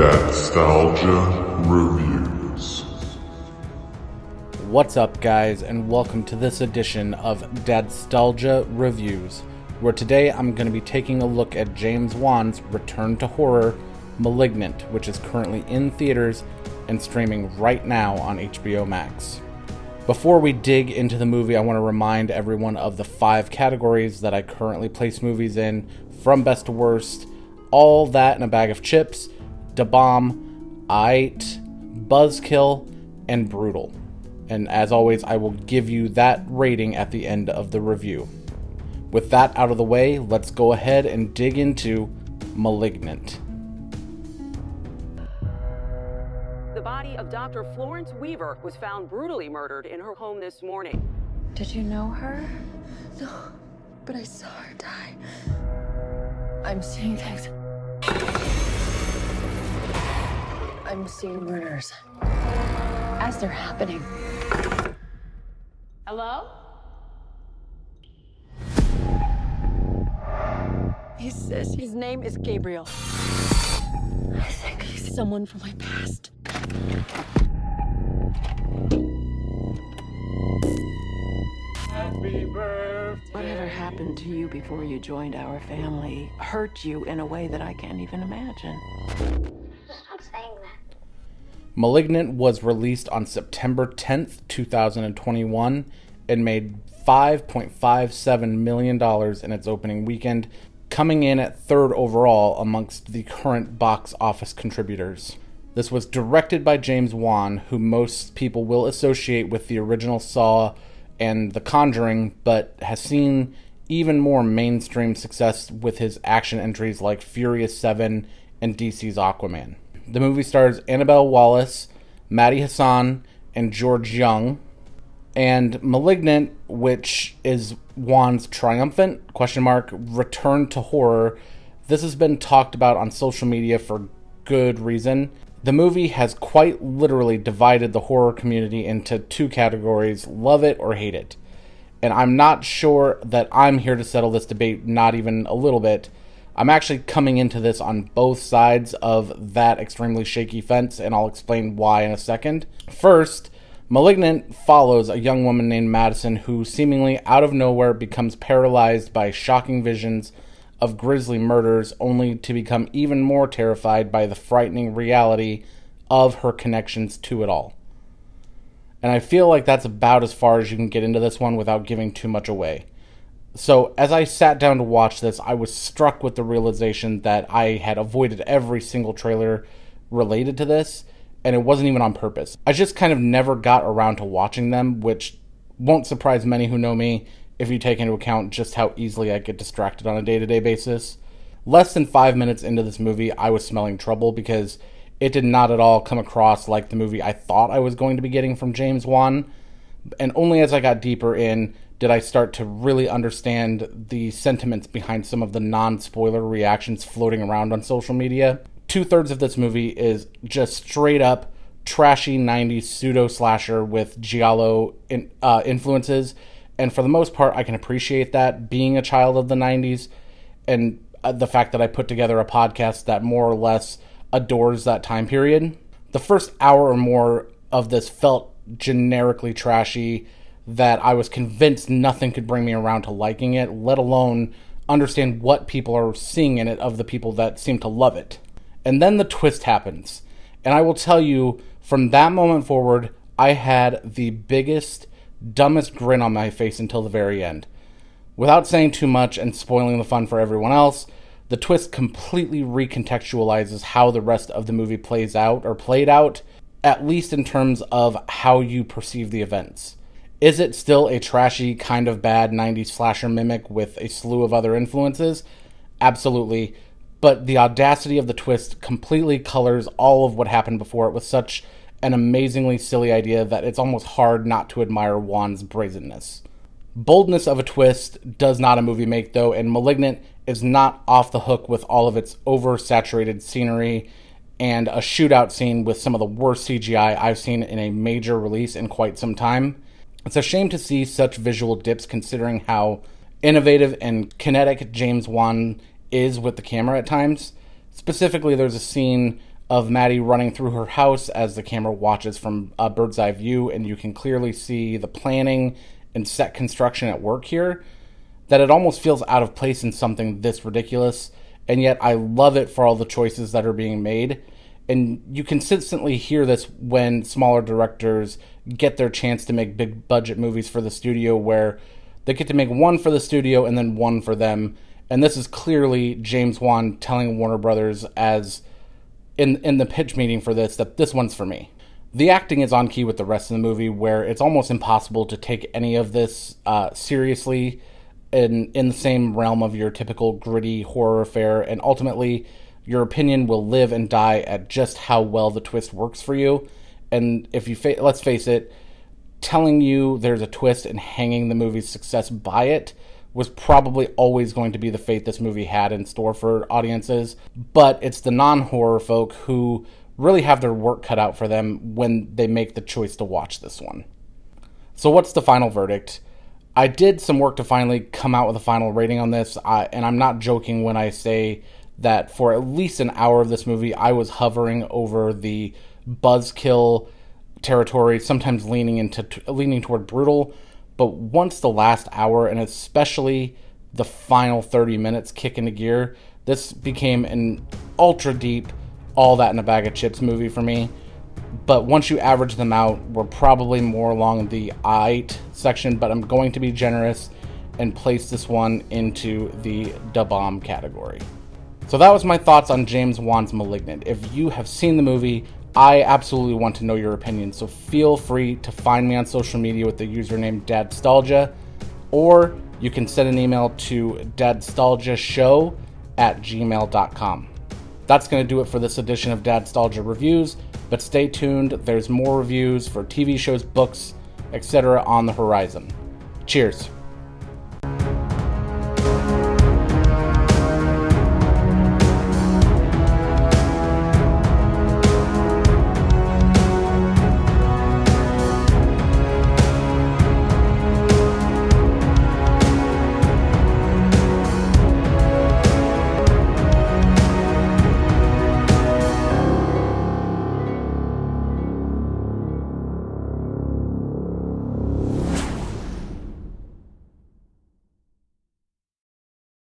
Dadstalgia Reviews. What's up, guys, and welcome to this edition of Dadstalgia Reviews, where today I'm going to be taking a look at James Wan's return to horror, Malignant, which is currently in theaters and streaming right now on HBO Max. Before we dig into the movie, I want to remind everyone of the five categories that I currently place movies in, from best to worst, all that in a bag of chips, Da Bomb, Ait, Buzzkill, and Brutal. And as always, I will give you that rating at the end of the review. With that out of the way, let's go ahead and dig into Malignant. The body of Dr. Florence Weaver was found brutally murdered in her home this morning. Did you know her? No, but I saw her die. I'm seeing things. I'm seeing murders as they're happening. Hello? He says his name is Gabriel. I think he's someone from my past. Happy birthday. Whatever happened to you before you joined our family hurt you in a way that I can't even imagine. Stop saying that. Malignant was released on September 10th, 2021, and made $5.57 million in its opening weekend, coming in at third overall amongst the current box office contributors. This was directed by James Wan, who most people will associate with the original Saw and The Conjuring, but has seen even more mainstream success with his action entries like Furious 7 and DC's Aquaman. The movie stars Annabelle Wallis, Maddie Hasson, and George Young. And Malignant, which is Wan's triumphant question mark return to horror, this has been talked about on social media for good reason. The movie has quite literally divided the horror community into two categories love it or hate it. And I'm not sure that I'm here to settle this debate, not even a little bit. I'm actually coming into this on both sides of that extremely shaky fence, and I'll explain why in a second. First, Malignant follows a young woman named Madison who seemingly out of nowhere becomes paralyzed by shocking visions of grisly murders, only to become even more terrified by the frightening reality of her connections to it all. And I feel like that's about as far as you can get into this one without giving too much away. So, as I sat down to watch this, I was struck with the realization that I had avoided every single trailer related to this, and it wasn't even on purpose. I just kind of never got around to watching them, which won't surprise many who know me if you take into account just how easily I get distracted on a day to day basis. Less than five minutes into this movie, I was smelling trouble because it did not at all come across like the movie I thought I was going to be getting from James Wan. And only as I got deeper in did I start to really understand the sentiments behind some of the non spoiler reactions floating around on social media. Two thirds of this movie is just straight up trashy 90s pseudo slasher with Giallo in, uh, influences. And for the most part, I can appreciate that being a child of the 90s and uh, the fact that I put together a podcast that more or less adores that time period. The first hour or more of this felt generically trashy that I was convinced nothing could bring me around to liking it, let alone understand what people are seeing in it of the people that seem to love it. And then the twist happens. And I will tell you, from that moment forward, I had the biggest, dumbest grin on my face until the very end. Without saying too much and spoiling the fun for everyone else, the twist completely recontextualizes how the rest of the movie plays out or played out, at least in terms of how you perceive the events. Is it still a trashy, kind of bad 90s slasher mimic with a slew of other influences? Absolutely. But the audacity of the twist completely colors all of what happened before it with such an amazingly silly idea that it's almost hard not to admire Wan's brazenness. Boldness of a twist does not a movie make, though, and Malignant is not off the hook with all of its oversaturated scenery and a shootout scene with some of the worst CGI I've seen in a major release in quite some time. It's a shame to see such visual dips considering how innovative and kinetic James Wan is with the camera at times. Specifically, there's a scene of Maddie running through her house as the camera watches from a bird's eye view, and you can clearly see the planning and set construction at work here. That it almost feels out of place in something this ridiculous, and yet I love it for all the choices that are being made. And you consistently hear this when smaller directors get their chance to make big budget movies for the studio, where they get to make one for the studio and then one for them. And this is clearly James Wan telling Warner Brothers as in in the pitch meeting for this that this one's for me. The acting is on key with the rest of the movie, where it's almost impossible to take any of this uh, seriously in in the same realm of your typical gritty horror affair, and ultimately your opinion will live and die at just how well the twist works for you. And if you fa- let's face it, telling you there's a twist and hanging the movie's success by it was probably always going to be the fate this movie had in store for audiences. But it's the non horror folk who really have their work cut out for them when they make the choice to watch this one. So, what's the final verdict? I did some work to finally come out with a final rating on this, and I'm not joking when I say that for at least an hour of this movie, I was hovering over the buzzkill territory, sometimes leaning into leaning toward brutal, but once the last hour, and especially the final 30 minutes kick into gear, this became an ultra deep, all that in a bag of chips movie for me. But once you average them out, we're probably more along the eight section, but I'm going to be generous and place this one into the da bomb category. So that was my thoughts on James Wan's Malignant. If you have seen the movie, I absolutely want to know your opinion, so feel free to find me on social media with the username Dadstalgia, or you can send an email to dadstalgiashow at gmail.com. That's going to do it for this edition of Dadstalgia Reviews, but stay tuned, there's more reviews for TV shows, books, etc. on the horizon. Cheers.